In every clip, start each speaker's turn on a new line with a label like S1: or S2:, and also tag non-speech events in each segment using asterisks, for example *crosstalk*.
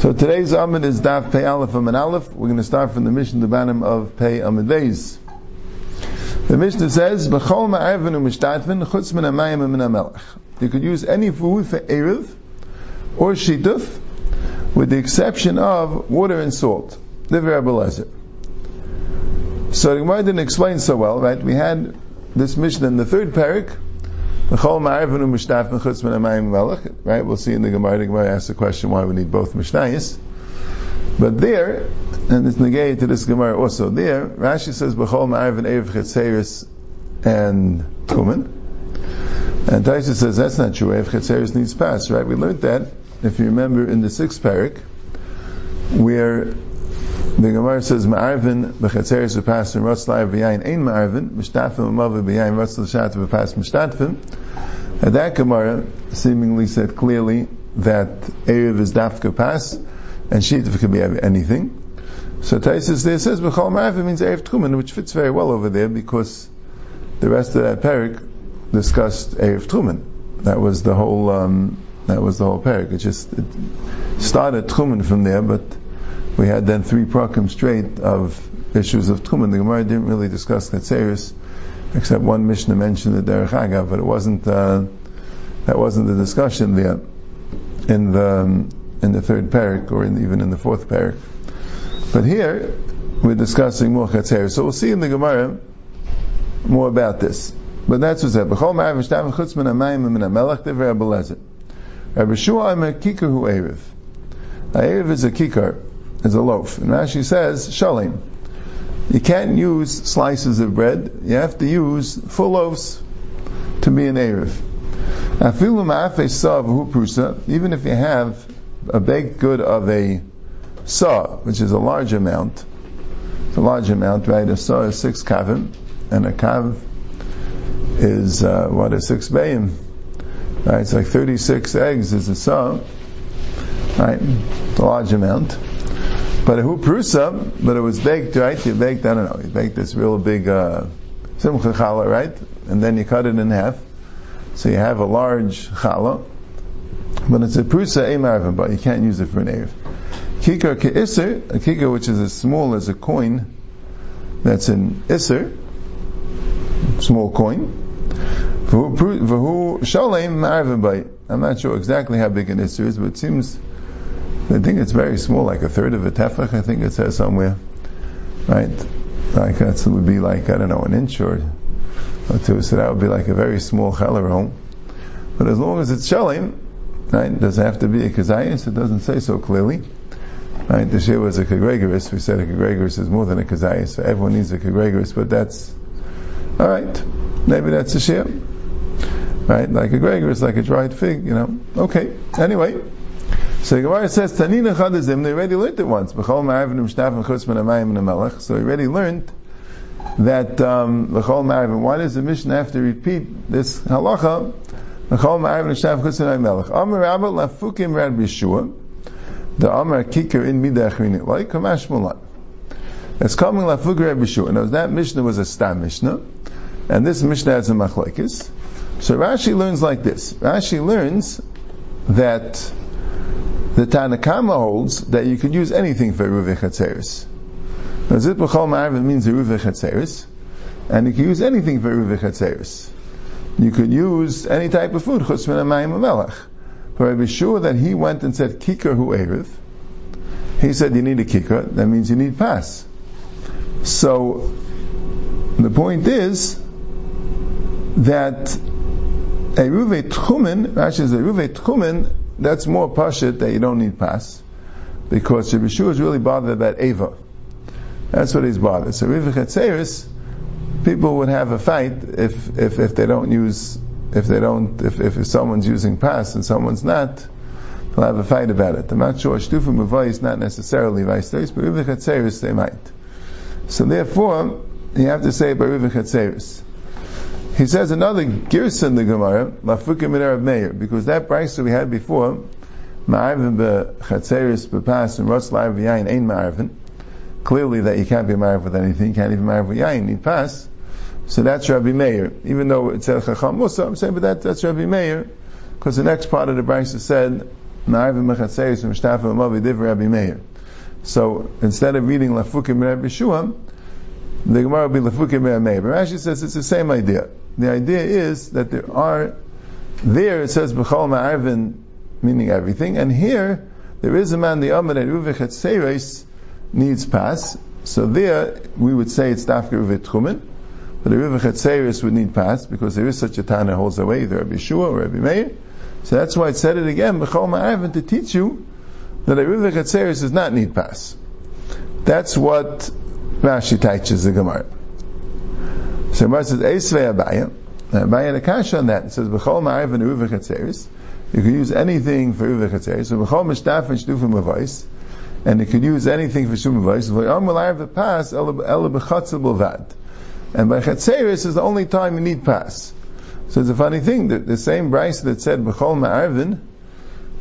S1: So today's Amid is Daf Pei Aleph Amid Aleph. We're going to start from the mission, Mishnah Devanim of Pei Amid Beis. The Mishnah says, "B'chol ma'arvin u'mishtatvin chutz min hamayim min hamelech." You could use any food for erev or shituf, with the exception of water and salt. The variable So the Gemara didn't explain so well, right? We had this Mishnah in the third parak, Right? We'll see in the Gemara, the Gemara asks the question why we need both Mishnayis. But there, and it's negated to this Gemara also, there, Rashi says, B'chol ma'arv and Erev and Tumen. And Taisha says that's not true. Erev Chetzeris needs pass, right? We learned that, if you remember, in the sixth parak, where the Gemara says, Ma'arvin b'chatzeres and rotzlai v'yayin ein ma'arvin, mishtafim amav v'yayin rotzl shat v'pas mishtafim. And that Gemara seemingly said clearly that Erev is dafka pas, and Shittif could be anything. So Taisus there says, B'chol ma'arvin means Erev Tchumen, which fits very well over there because the rest of that parak discussed Erev Tchumen. That was the whole, um, that was the whole parak. It just, it started Tchumen from there, but we had then three prakim straight of issues of Tchumen. The Gemara didn't really discuss Chetzeris, except one Mishnah mentioned the Derech Agav, but it wasn't, uh, that wasn't the discussion there in the, in the third parak, or in, even in the fourth parak. But here, we're discussing more Chetzeris. So we'll see in the Gemara more about this. But that's what's that. B'chol ma'av v'shtav chutz min ha'mayim min ha'melech divrei Abelezer. Rabbi Shua Amer Kikar Hu Erev. Erev is a kikar is a loaf. And Rashi says, shalim. You can't use slices of bread. You have to use full loaves to be an Erev. Even if you have a baked good of a saw, which is a large amount, it's a large amount, right? A saw is six kavim, and a kav is, uh, what, a six bayim. Right? It's like 36 eggs is a saw. Right? It's a large amount. But who prusa, but it was baked, right? You baked, I don't know, you baked this real big uh, simcha challah, right? And then you cut it in half. So you have a large challah, but it's a prusa emarvim, but you can't use it for an erev. Kikar ke'isr, a kikar which is as small as a coin, that's an isser, small coin. V'hu shalem ma'arvim I'm not sure exactly how big an isser is, but it seems I think it's very small, like a third of a tefach, I think it says somewhere. Right? Like that would be like, I don't know, an inch or, two, so that would be like a very small chalaron. But as long as it's shalim, right, does it have to be a kazayas? It doesn't say so clearly. Right, the shir was a kagregoris. We said a kagregoris is more than a kazayas, so everyone needs a kagregoris, but that's, alright, maybe that's a shir. Right, like a gregor like a dried fig, you know. Okay, anyway. So the Gemara says, Tanina Chadazim, they already learned it once. B'chol ma'avim shtaf and chutz amayim. So we already learned that um, b'chol ma'avim. Why does the Mishnah have to repeat this halacha? B'chol ma'avim shtaf chutz amayim melech. Amar Rabba lafukim rad b'shua. The Amar kikar in midachrin like kamash mulan. It's coming lafukim rad b'shua. Now that Mishnah was a stam Mishnah, and this Mishnah has a machlekes. So Rashi learns like this. Rashi learns that the Tanakama holds that you could use anything for Eruv Chatzeris. Now, Zit B'chol Ma'arvin means Eruv Chatzeris, and you can use anything for Eruv Chatzeris. You could use any type of food, Chutz Min HaMayim HaMelech. But I be sure that he went and said, Kikar Hu Erev. He said, you need a kikar, that means you need pass. So, the point is that a Eruve Tchumen, Rashi says Eruve Tchumen that's more pashit that you don't need pass, because Yeshua is really bothered about Ava. That's what he's bothered. So Riva Chetzeris, people would have a fight if, if, if they don't use, if they don't, if, if someone's using pass and someone's not, they'll have a fight about it. I'm not sure Shtufa Mavai is not necessarily vice but Riva Chetzeris they might. So therefore, you have to say by Riva. He says another girsa in the Gemara, Lafukim in Meir, because that that we had before, Ma'arvin be'chatzeris and Ma'arvin. Clearly that you can't be married with anything, you can't even marry with yayin, need pass. So that's Rabbi Meir. Even though it said Chacham Musa, I'm saying, but that, that's Rabbi Meir, because the next part of the Brisa said Ma'arvin Mechatzeris Mishtafa Amavi Div Rabbi Meir. So instead of reading Lafukim Rabbi Shua, the Gemara will be Lafukim Rabbi Meir. But Rashi says it's the same idea. The idea is that there are, there it says B'chol Ma'arvin, meaning everything, and here there is a man, the Amar that Ruvik Chatzeris needs pass. So there we would say it's Dafka Ruvik Tchumen. But the Ruvik Chatzeris would need pass because there is such a Tana holds away, either Rabbi Shua or Rabbi Meir. So that's why it said it again, B'chol Ma'arvin, to teach you that a Ruvik Chatzeris does not need pass. That's what Rashi teaches the Gemara. So Gemara says, Eisvei Abaya. Abaya the Kasha on that. It says, Ma'arvin Ruvik Chatzeris. You can use anything for Chatzeris. So B'chol Mishtaf and Shtufim Avais. And you can use anything for Shum Avais. V'yom the pass, Ela B'chatzil B'vad. And by Chatzeris is the only time you need pass. So it's a funny thing that the same Brisa that said B'chol Ma'arvin,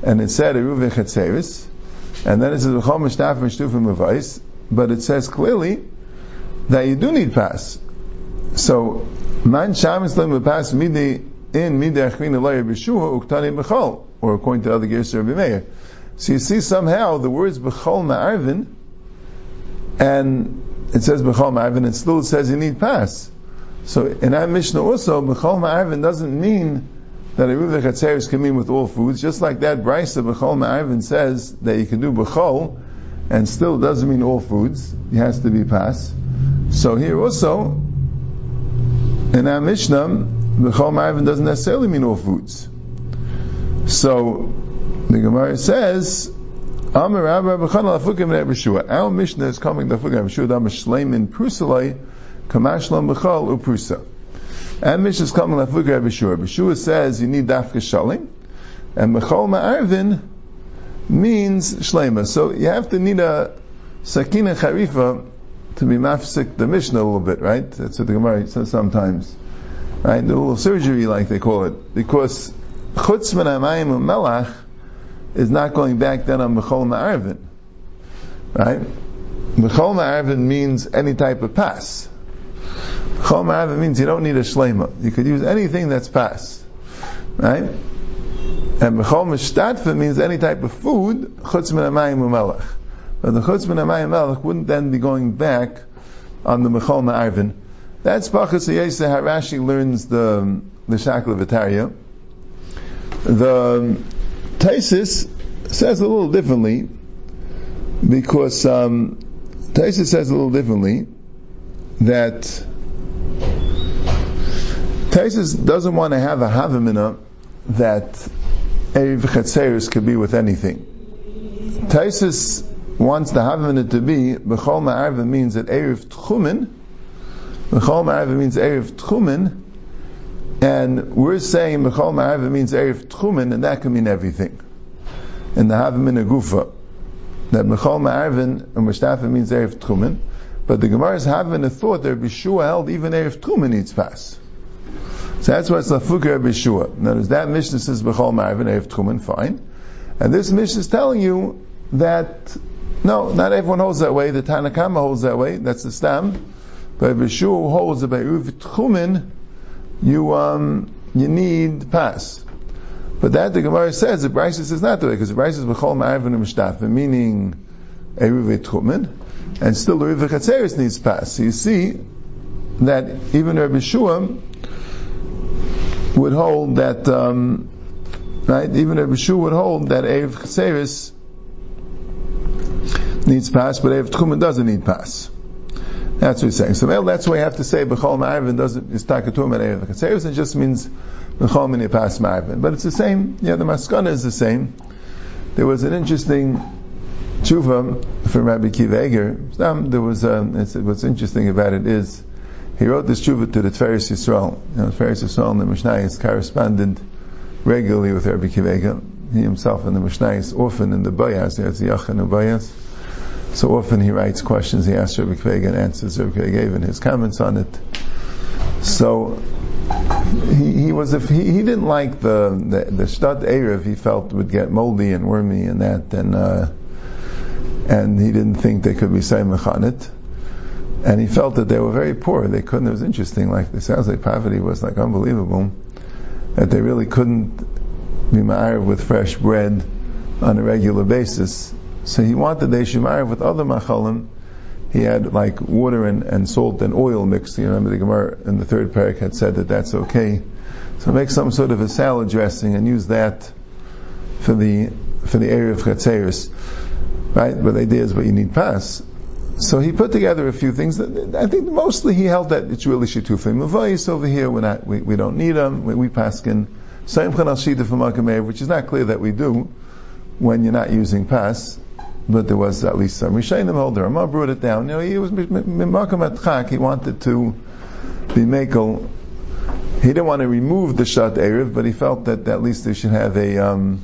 S1: and it said Eruv and then it says B'chol Mishtaf Mishtufim Avais, but it says clearly that you do need pass. So, Man Shamis Lim pass midi in midi achrin alay b'shua uktani b'chol, or according to other gears of Meir. So you see somehow the words b'chol ma'arvin, and it says b'chol ma'arvin, and still it says you need pass. So in our Mishnah also, b'chol ma'arvin doesn't mean that a Ruva Chatzeris can mean with all foods, just like that Brisa b'chol ma'arvin says that you can do b'chol, and still doesn't mean all foods, it has to be pass. So here also, in our Mishnah, b'chol ma'arvin doesn't necessarily mean all foods. So, the Gemara says, our Mishnah is coming to Fukim Shua Dam Shleimin Prusalai Kamashlam B'chal Uprusa. And Mishnah is coming to Fukim B'Shua. B'Shua says you need Dafka Shalim, and B'chal Ma'arvin means Shlema. So you have to need a Sakina Charifa to be mafsik the Mishnah a little bit, right? That's what the Gemara says sometimes. Right? A little surgery, like they call it. Because Chutz Min Amayim Melach is not going back then on B'chol Ma'arvin. Right? B'chol Ma'arvin means any type of pass. B'chol Ma'arvin means you don't need a shlema. You could use anything that's pass. Right? And B'chol Mishtatfa means any type of food, Chutz Min Amayim Melech. But the Chutz Min Amayim Melech wouldn't then be going back on the B'chol Ma'arvin. That's Bachas Yesa how Rashi learns the, the Shakla Vitaria. The Taisis says a little differently because um, Taisis says a little differently that Taisis doesn't want to have a havamina that Erev Chetzeris could be with anything. Taisis wants the havamina to be B'chol Ma'arva means that Erev Tchumen B'chol Ma'arva means Erev Tchumen and we're saying Bechol Ma'arva means Erev Tchumen, and that can mean everything. And the Havim Gufa. That Bechol Ma'arvin and Mushtafa means Erev Tchumen. But the Gemara is having a thought that Bishua held even Erev Tchumen needs pass. So that's why it's Lafuka Bishua. Notice that Mishnah says Bechol Ma'arvin Erev Tchumen, fine. And this Mishnah is telling you that no, not everyone holds that way. The Tanakama holds that way. That's the stam. But Bishua holds that by Tchumen, you um, you need pass. But that the Gemara says the Brisa is not the way because the Brisa is b'chol ma'arvin and meaning eruv tchumen, and still the eruv chatzeris needs pass. So you see that even Rabbi Shua would hold that um, right. Even Rabbi Shua would hold that eruv chatzeris needs pass, but eruv tchumen doesn't need pass. That's what he's saying. So well, that's why you have to say B'chol Ma'arvin doesn't is takatum and Erev it just means B'chol Mini Pas Ma'arvin. But it's the same. Yeah, the Maskana is the same. There was an interesting tshuva from Rabbi Kiva Um, there was um, what's interesting about it is he wrote this tshuva to the Tferes Yisrael. You know, Tferes Yisrael and the Mishnayis corresponded regularly with Rabbi Kiva He himself and the Mishnayis often in the Bayas, there's the Yachan and Bayas. So often he writes questions, he asks Rabbi Kvega and answers Rabbi Kvega gave his comments on it. So he, he was if he, he didn't like the the, the shtad erev he felt would get moldy and wormy and that and uh, and he didn't think they could be saimach on it. And he felt that they were very poor. They couldn't. It was interesting. Like it sounds like poverty was like unbelievable. That they really couldn't be ma'ariv with fresh bread on a regular basis. So he wanted they should marry with other machalim. He had like water and, and salt and oil mixed. You remember the Gemara in the third parak had said that that's okay. So make some sort of a salad dressing and use that for the for the area of chatzeris, right? But the idea is, but you need pass. So he put together a few things. That, I think mostly he held that it's really shitufim mavayis over here. We're not, we, we don't need them. We, we paskin same chanal shita from which is not clear that we do when you're not using pass. But there was at least some Rishayim hold. The Ramah brought it down. You know, he was mimakam at He wanted to be makel. He didn't want to remove the shat erev, but he felt that at least they should have a um,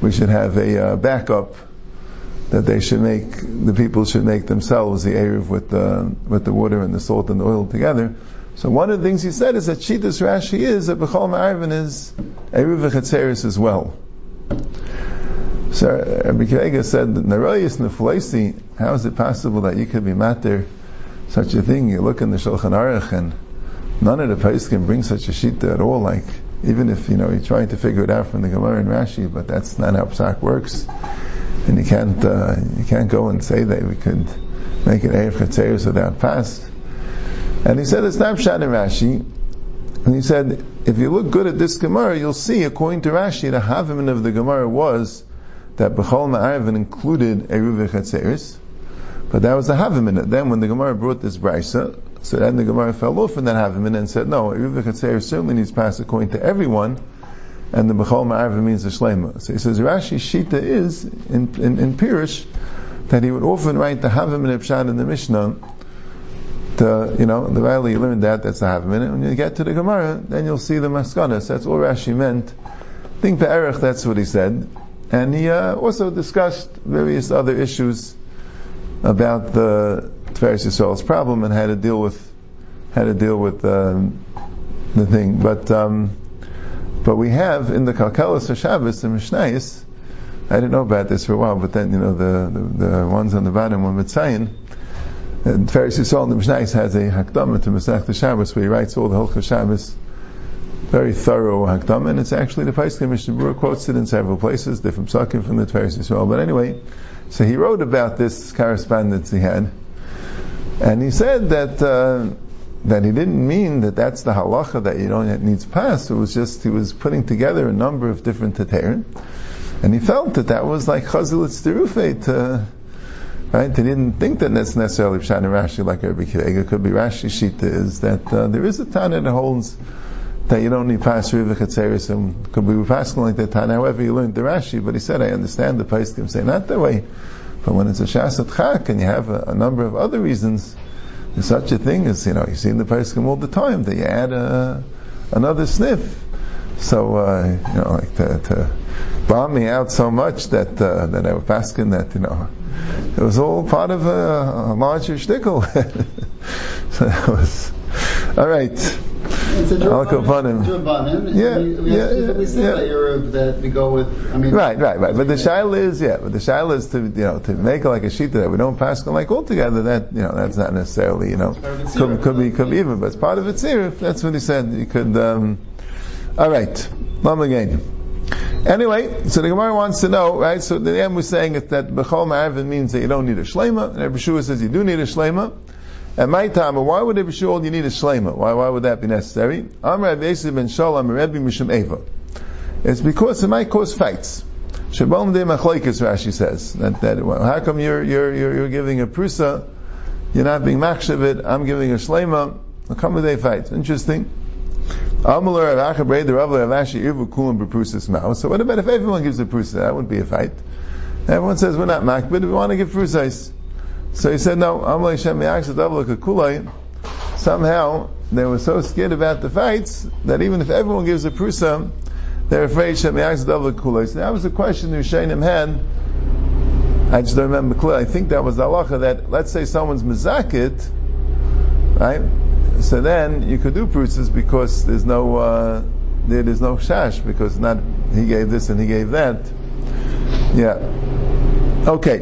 S1: we should have a uh, backup that they should make, the people should make themselves the Erev with the, with the water and the salt and the oil together. So one of the things he said is that Shitas Rashi is that Bechol Ma'arvin is Erev V'chatzeris as well. So Rabbi Kiega said, Narayis Neflaisi, how is it possible that you could be matter such a thing? You look in the Shulchan Aruch and none of the can bring such a shita at all, like, even if, you know, you're trying to figure it out from the Gemara and Rashi, but that's not how Psak works and you can't uh, you can't go and say that we could make an Erev Chatzeris without fast. And he said it's not Pshat in Rashi. And he said, if you look good at this Gemara, you'll see, according to Rashi, the Haviman of the Gemara was that Bechol Ma'arvin included Eruv Chatzeris, but that was the Haviman. Then when the Gemara brought this Brisa, so then the Gemara fell off in that Haviman and said, no, Eruv Chatzeris certainly needs pass according to everyone, and the Bechol Ma'arva means the Shlema. So he says Rashi Shita is in, in, in Pirish that he would often write the Havim and Pshat in the Mishnah. You know, the Riley learned that, that's the Havim. And when you get to the Gemara, then you'll see the Maskanas. That's all Rashi meant. I think Be'erich, that's what he said. And he uh, also discussed various other issues about the Tveres Yisrael's problem and how to deal with how to deal with um, the thing. But um, but we have in the Kalkalas of Shabbos, the Mishnayis, I didn't know about this for a while, but then, you know, the, the, the ones on the bottom were Mitzayin, and Feris Yisrael in the Mishnayis has a Hakdama to Masech Shabbos, where he writes all the Hilchah Shabbos, very thorough Hakdama, and it's actually the Paiskim Mishnah quotes it in several places, different psakim from the Feris Yisrael. But anyway, so he wrote about this correspondence he had, and he said that uh, that he didn't mean that that's the halacha that you don't needs pass. It was just he was putting together a number of different teterim, and he felt that that was like chazilitz derufe to. Right? He didn't think that that's necessarily Pshat and Rashi like Rabbi Kiega. It could be Rashi Shita is that uh, there is a Tana that holds that you don't need pass Riva Chatzeris and could be passing like that. However, you learned the Rashi, but he said, I understand the Paiskim say not that way. But when it's a Shasat Chak and you have a, a number of other reasons, there's such a thing as, you know, you see in the Pesachim all the time, they add a, another sniff. So, uh, you know, like to, to bomb me out so much that, uh, that I was asking that, you know, it was all part of a, a larger shtickle. *laughs* so that was, alright.
S2: It's a Durbanim.
S1: Yeah, we,
S2: yeah, yeah, we say yeah. that we go with. I mean,
S1: right, right, right. But the shaila is, yeah, but the shaila is to you know to make like a sheet that we don't pass like altogether. That you know that's not necessarily you know could, could be could be even, but it's part of its if That's what he said. You could. Um, all right, Lam again. Anyway, so the Gemara wants to know, right? So the end was saying that Bechol Ma'arvin means that you don't need a shlema, and Rabbi Shua says you do need a shlema. At my time, why would it be sure you need a shlema? Why, why would that be necessary? Amr Yosef ben Shalom Rebbe Mishum Eva. It's because it might cause fights. Shabbat de Machlekes, Rashi says. That, that, well, how come you're, you're, you're, you're, giving a prusa, you're not being machshavit, I'm giving a shlema, how come they fight? Interesting. Amalur of Achabred, the Ravler of Ashi, Irvu Kulam Beprusis Mao. So what about if everyone gives a prusa? That wouldn't be a fight. Everyone says we're not makbid, we want to give prusais. So he said, no, somehow they were so scared about the fights that even if everyone gives a prusa, they're afraid. So that was the question the Rishayim had. I just don't remember clearly. I think that was the halacha that let's say someone's mizakit, right? So then you could do prusas because there's no uh, there's no shash because not he gave this and he gave that. Yeah. Okay.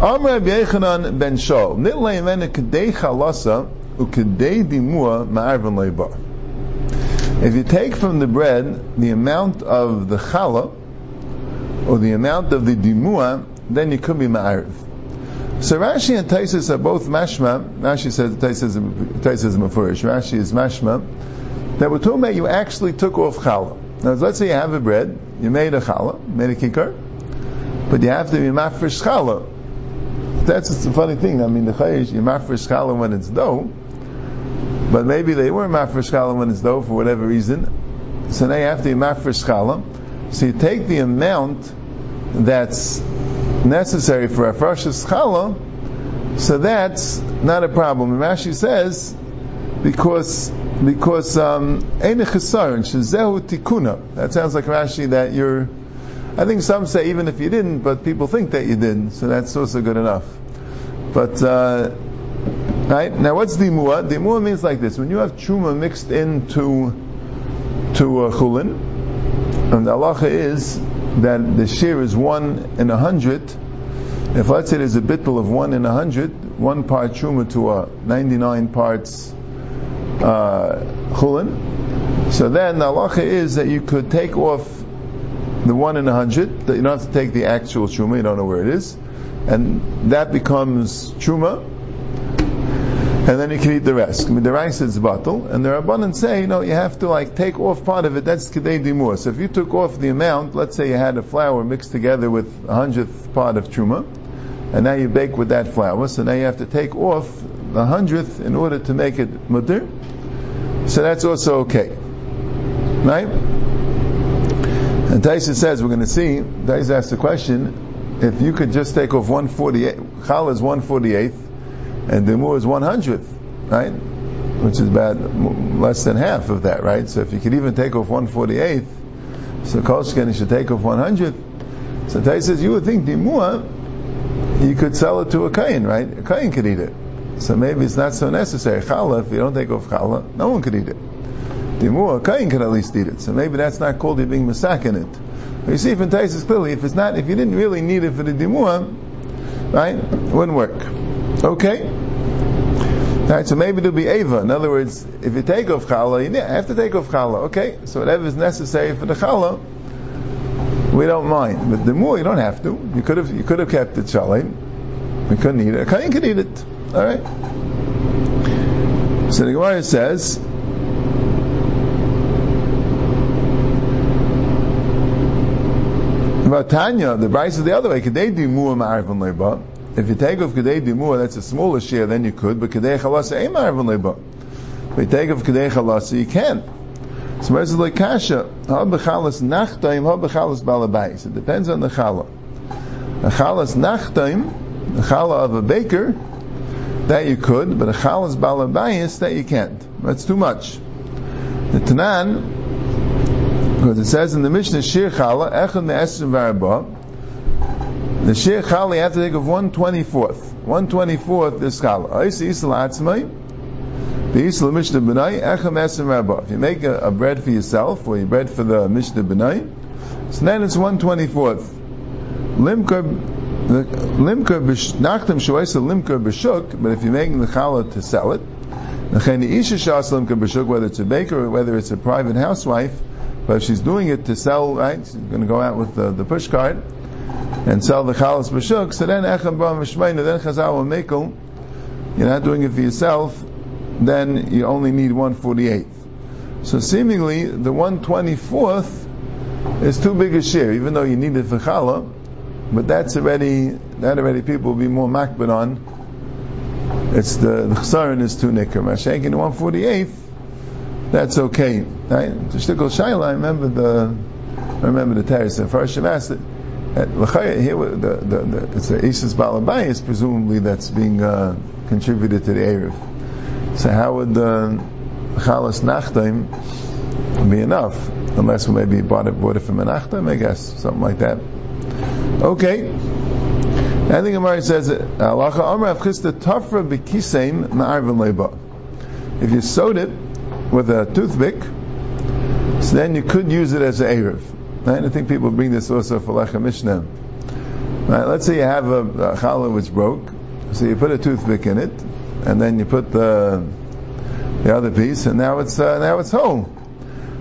S1: Amr Yechanan ben Shaul, Kedei Chalasa, Dimua Ma'arvan Leibar. If you take from the bread the amount of the challah, or the amount of the dimua, then you could be ma'ariv. So Rashi and Taisus are both mashma. Rashi says Taisus is mafurish. Rashi is mashma. That we're talking about you actually took off challah. Now let's say you have a bread, you made a challah, made a kikar, but you have to be mafresh challah. That's a funny thing. I mean, the chayish you mafresh challah when it's dough, but maybe they were mafresh challah when it's dough for whatever reason. So now you have to mafresh challah. So you take the amount that's necessary for Afrash's challah, so that's not a problem. And Rashi says, because because um. That sounds like Rashi that you're. I think some say even if you didn't, but people think that you didn't, so that's also good enough. But uh, right now, what's dimua? Dimua means like this: when you have truma mixed into to a chulin, and the halacha is that the share is one in a hundred. If let's say there's a bittul of one in a hundred, one part truma to a ninety-nine parts uh, chulin. So then the halacha is that you could take off the one in a hundred. That you don't have to take the actual truma. You don't know where it is, and that becomes truma. And then you can eat the rest. I mean, the rice is bottle, and the rabbanon say, you know, you have to like take off part of it. That's kedei dimur. So if you took off the amount, let's say you had a flour mixed together with a hundredth part of truma, and now you bake with that flour. So now you have to take off the hundredth in order to make it mutter. So that's also okay, right? And Taisa says we're going to see. Taisa asked the question: If you could just take off one forty eight, chal is one forty eighth and Dimur is one hundredth, right? Which is about less than half of that, right? So if you could even take off one forty eighth, so Kolshken should take off one hundredth. So Tai says you would think Dimur, you could sell it to a kain, right? A kain could eat it. So maybe it's not so necessary. Challah, if you don't take off challah, no one could eat it. Dimur, a kain could at least eat it. So maybe that's not called you being masak in it. But you see, if in Taisus clearly, if it's not, if you didn't really need it for the dimur, right, it wouldn't work. Okay. Right, so maybe it'll be Ava. In other words, if you take off challah, you have to take off challah. Okay, so whatever is necessary for the challah, we don't mind. But the more you don't have to. You could have you could have kept it shalim. We couldn't eat it. A could eat it. All right. So the Gemara says. About Tanya, the Brisa is the other way. They do mu'am leba? If you take off Kedei Dimur, that's a smaller share, then you could, but Kedei Chalasa ain't Marvin Leba. If you take off Kedei Chalasa, you can. So the like Kasha? Ha b'chalas nachtaim, ha b'chalas balabais. It depends on the chala. A chalas nachtaim, the chala of a baker, that you could, but a chalas balabais, that you can't. That's too much. The Tanan, because it says in the Mishnah, Shir chala, echad me'esrim v'arba, the Shir Chal, you have to think of 124th. 124th is Chal. Ois Yisrael Atzmai, the Yisrael Mishnah B'nai, Echem Esem Rabba. If you make a, a, bread for yourself, or you bread for the Mishnah B'nai, so then it's 124th. Limker, Limker Nachtem Shoesa Limker B'shuk, but if you're making the challah to sell it, whether it's a baker or whether it's a private housewife, but if she's doing it to sell, right, she's going to go out with the, the push and sell the chalas b'shuk, so then echem ba mishmeina, then chazal will mekel, you're not doing it for yourself, then you only need 148th. So seemingly, the 124th is too big a share, even though you need it for challah, but that's already, that already people will be more makbid on. It's the, the is too nicker. Mashenkin 148th, that's okay. Right? To shtickle shayla, I remember the, I remember the and first asked it, here, the, the, the, it's the Isis Balabayas, presumably that's being uh, contributed to the Erev. So how would the Chalas Nachtaim be enough? Unless we maybe bought it, bought it from a Nachtaim, I guess, something like that. Okay. I think Amari says it. If you sewed it with a toothpick, so then you could use it as an Erev. Right? I think people bring this also for Lechem Mishnah. Right? Let's say you have a, a challah which broke, so you put a toothpick in it, and then you put the the other piece, and now it's uh, now it's whole.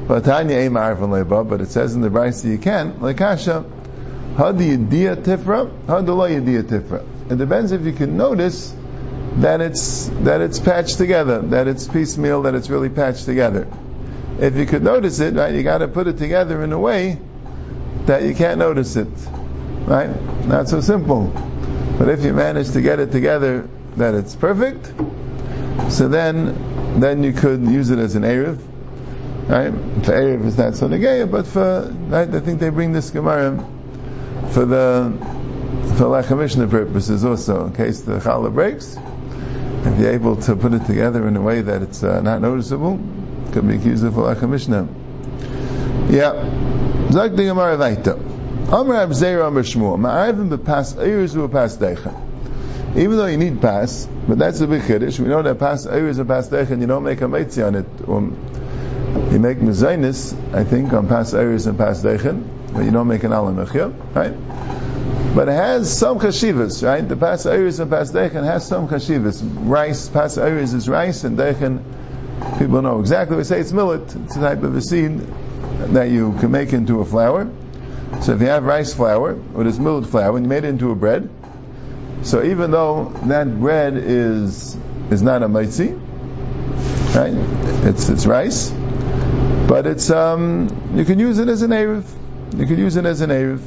S1: But Tanya but it says in the Brisa you can like Kasha. Hadi yediyah tifra, hadi lo yediyah tifra. It depends if you can notice that it's that it's patched together, that it's piecemeal, that it's really patched together. If you could notice it, right, you got to put it together in a way that you can't notice it, right? Not so simple. But if you manage to get it together that it's perfect, so then then you could use it as an erev, right? For erev is not so negaya, but for right, I think they bring this gemara for the for Lechem purposes also, in case the challah breaks. If you're able to put it together in a way that it's uh, not noticeable, could be accused of Lechem Mishnah. Yeah. Zag the Gemara weiter. Amr Abzeir Amr Shmuel. Ma'arvim bepas eirus u'pas deichem. Even though you need pass, but that's a big kiddush. We know that pass pas eirus u'pas deichem, you don't make a meitzi on it. Um, you make mezainis, I think, on pass eirus and pass deichem, but you don't make an alamechia, right? But it has some chashivas, right? The pas eirus and pas deichem has some chashivas. Rice, pas eirus is rice, and deichem, people know exactly. We say it's millet. It's a type of a seed that you can make into a flour. So if you have rice flour or this millet flour and you made it into a bread, so even though that bread is is not a maitzi, right? It's it's rice, but it's um you can use it as an erev. You can use it as an erev.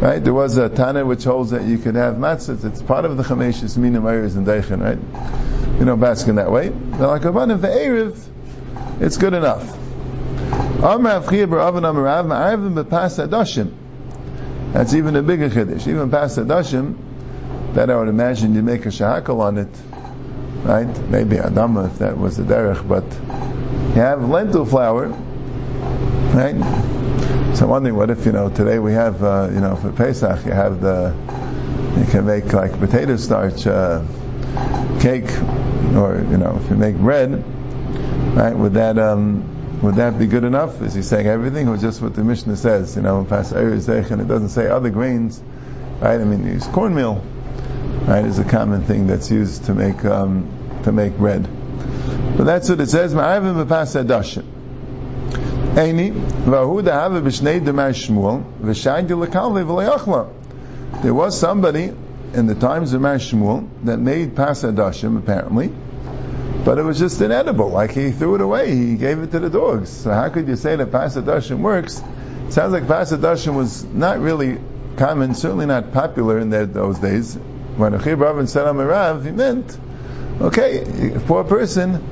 S1: Right? There was a Tana which holds that you could have matzahs. It's part of the Chameshis Minim Erev and Deichen, right? You know, basking that way. Oh, but like a for Erev, it's good enough. That's even a bigger chiddush. Even past Adashim, that I would imagine you make a shahakal on it, right? Maybe Adama if that was the derech, but you have lentil flour, right? So I'm wondering, what if you know today we have uh, you know for Pesach you have the you can make like potato starch uh, cake, or you know if you make bread, right? With that. Um, would that be good enough? Is he saying everything, or just what the Mishnah says? You know, and it doesn't say other grains, right? I mean, use cornmeal, right? Is a common thing that's used to make um, to make bread. But that's what it says. Eini v'ahuda hava b'shnei demar Shmuel v'shaydi l'kalve v'layachla. There was somebody in the times of Mar that made pas adashim apparently but it was just inedible. Like he threw it away. He gave it to the dogs. So how could you say that pasadashim works? It sounds like pasadashim was not really common, certainly not popular in those days. When Achib Rav said Amirav, he meant, okay, poor person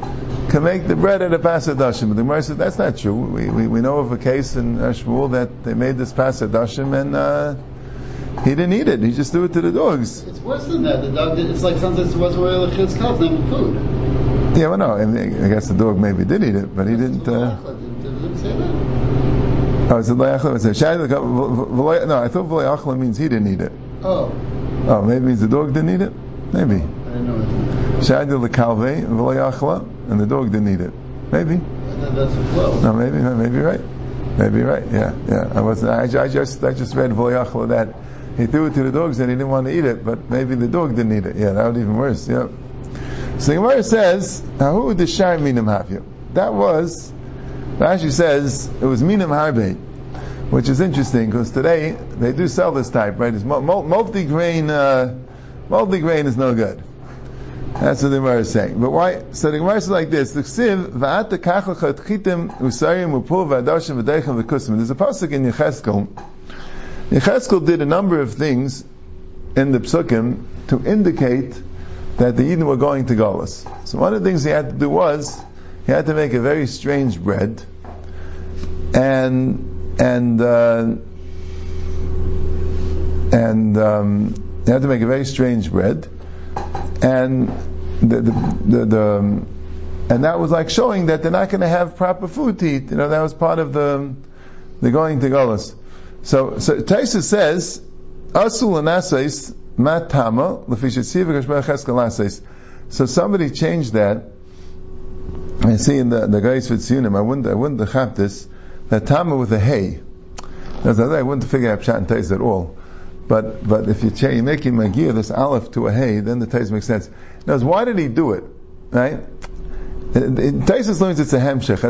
S1: can make the bread at a pasadashim. But the Gemara said that's not true. We, we, we know of a case in Shmuel that they made this pasadashim and uh, he didn't eat it. He just threw it to the dogs.
S2: It's worse than that. The dog. It's like sometimes it was the kids called them food.
S1: Yeah, well, no, I guess the dog maybe did eat it, but he didn't. Uh, Oh, it's a loyachla. It says No, I thought loyachla means he didn't eat it.
S2: Oh.
S1: Oh, maybe it means the dog didn't eat it. Maybe.
S2: I know.
S1: Shayda lekalve v'loyachla, and the dog didn't eat it. Maybe. No, maybe, maybe right. Maybe right. Yeah, yeah. I was. I, I just, I just read v'loyachla that he threw it to the dogs and he didn't want to eat it, but maybe the dog didn't eat it. Yeah, that would be even worse. Yeah. So the Gemara says, "Now "Who would the shar minim havyu?" That was Rashi says it was minim harbe, which is interesting because today they do sell this type, right? It's multi grain. Uh, multi grain is no good. That's what the Gemara is saying. But why? So the Gemara is like this: the Ksiv va'at kachlachat chitim usarim upul v'adashim v'deichem v'kusim. There's a pasuk in Yecheskel. Yecheskel did a number of things in the psukim to indicate that the Eden were going to Golas. So one of the things he had to do was he had to make a very strange bread, and and uh, and um, he had to make a very strange bread, and the the, the, the and that was like showing that they're not going to have proper food to eat. You know, that was part of the the going to Golas. So so Taisa says, Asul and Matama So somebody changed that. I see in the the guys with Tziunim, I wouldn't I wouldn't have this that Tama with a hay. As I wouldn't figure out Pshat and at all. But but if you change, you make a this aleph to a hay, then the Tais makes sense. Now, why did he do it? Right? Taisus learns it's a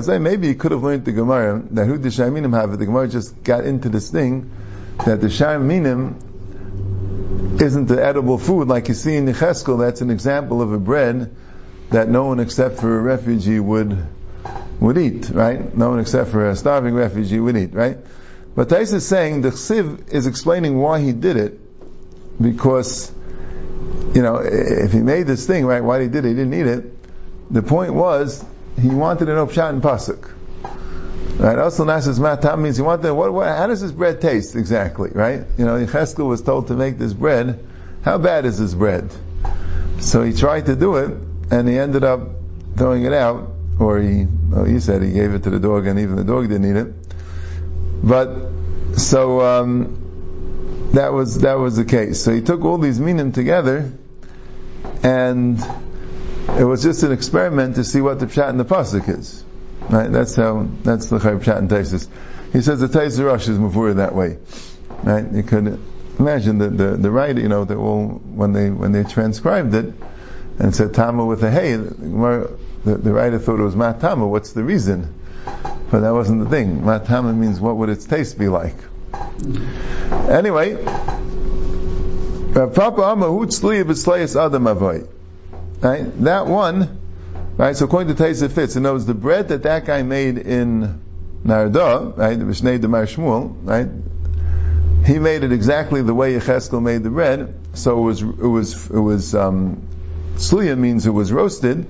S1: I maybe he could have learned the Gemara that who the Shaminim have it. The Gemara just got into this thing that the Shar Minim isn't the edible food like you see in Yecheskel. That's an example of a bread that no one except for a refugee would would eat, right? No one except for a starving refugee would eat, right? But Tais is saying the Chsiv is explaining why he did it, because you know if he made this thing, right? Why he did it? He didn't eat it. The point was he wanted an opshat and pasuk. Right? Also, Nasas matam means he wanted what, what? How does this bread taste exactly? Right? You know, Yecheskel was told to make this bread. How bad is this bread? So he tried to do it, and he ended up throwing it out, or he, well, he said he gave it to the dog, and even the dog didn't eat it. But so um, that was that was the case. So he took all these minim together, and it was just an experiment to see what the pshat in the pasuk is. Right? That's how. That's the chayv pshat and taisis. He says the taisis rush is mavur that way. Right? You could imagine the the, the writer. You know, they all when they when they transcribed it and said tama with a hey, the, the writer thought it was matama. What's the reason? But that wasn't the thing. Matama means what would its taste be like? Anyway, Papa Amahut Adam Avoy. Right? That one, right? So according to taste it fits. It knows the bread that that guy made in Narda, right? The Mishneh Demar Shmuel, right? He made it exactly the way Yecheskel made the bread. So it was, it was, it was, um, Sliya means it was roasted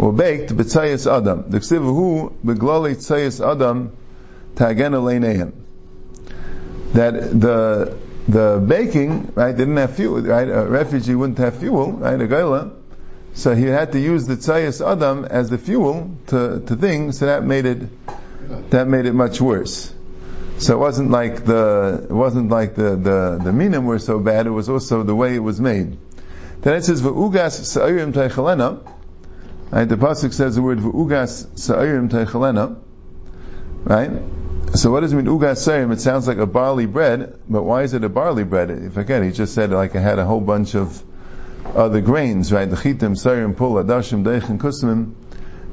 S1: baked, b'tzayis adam. The ksivahu beglali tzayis adam tagen aleineim. That the the baking, right, didn't have fuel, right? A refugee wouldn't have fuel, right? A gaila. So he had to use the tzayis adam as the fuel to, to things, so that made it that made it much worse. So it wasn't like the it wasn't like the the, the minim were so bad, it was also the way it was made. Then it says v'ugas sa'irim teichalena, Right? The pasuk says the word ugas sa'irim teichalena. Right? So what does it mean ugas sa'irim? It sounds like a barley bread, but why is it a barley bread? If again, he just said like I had a whole bunch of other grains, right? The chitim, sa'irim, pul, adashim, deichin, kusmim,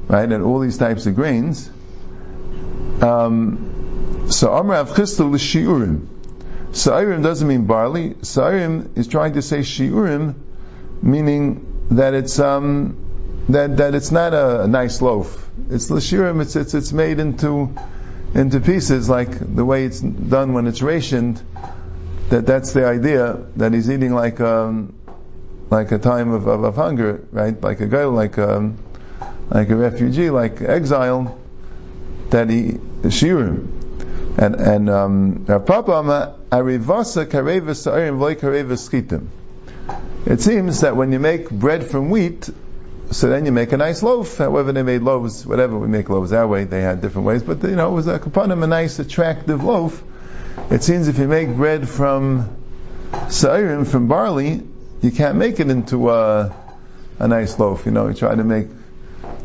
S1: right? And all these types of grains. Um, so Amrav Chistel is shiurim. Sa'irim doesn't mean barley. Sa'irim is trying to say shiurim, meaning that it's um, that, that it's not a, nice loaf. It's l'shirim, it's, it's, it's made into, into pieces like the way it's done when it's rationed. That that's the idea, that he's eating like, um, like a time of, of, of, hunger, right? Like a guy, like, um, like a refugee, like exile, that he, shirim. And, and, um. It seems that when you make bread from wheat, so then you make a nice loaf. However, they made loaves, whatever we make loaves that way, they had different ways. But you know, it was uh, a kapanim, a nice, attractive loaf. It seems if you make bread from sa'irim, from barley, you can't make it into a, a nice loaf. You know, you try to make,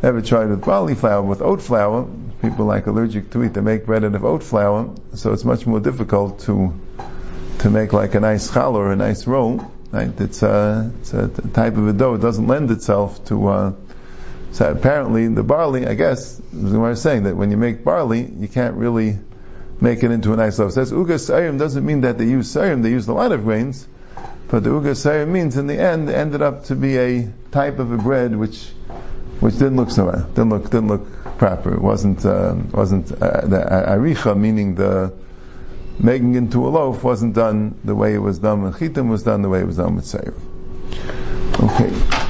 S1: ever tried with barley flour, with oat flour, people like allergic to it, they make bread out of oat flour, so it's much more difficult to, to make like a nice challah or a nice roll. Right? It's a, it's a type of a dough. It doesn't lend itself to. Uh, so apparently, the barley, I guess, is what I'm saying that when you make barley, you can't really make it into a nice loaf. It says ugas sayim doesn't mean that they use sayim. They used a lot of grains, but the ugas sayim means in the end ended up to be a type of a bread which which didn't look so didn't look didn't look proper. It wasn't uh, wasn't uh, the aricha meaning the making into a loaf wasn't done the way it was done when chitim was done the way it was done with seir. Okay.